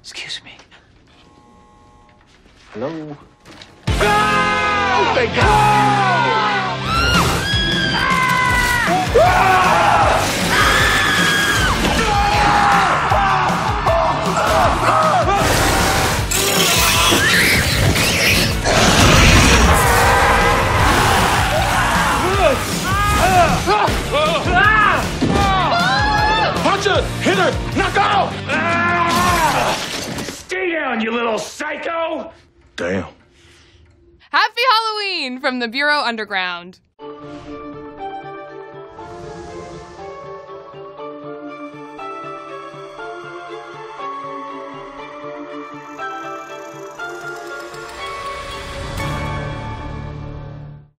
Excuse me. Hello? Oh, thank God! Punch her! Hit her! Knock her out! Stay you little psycho! Damn. Happy Halloween from the Bureau Underground.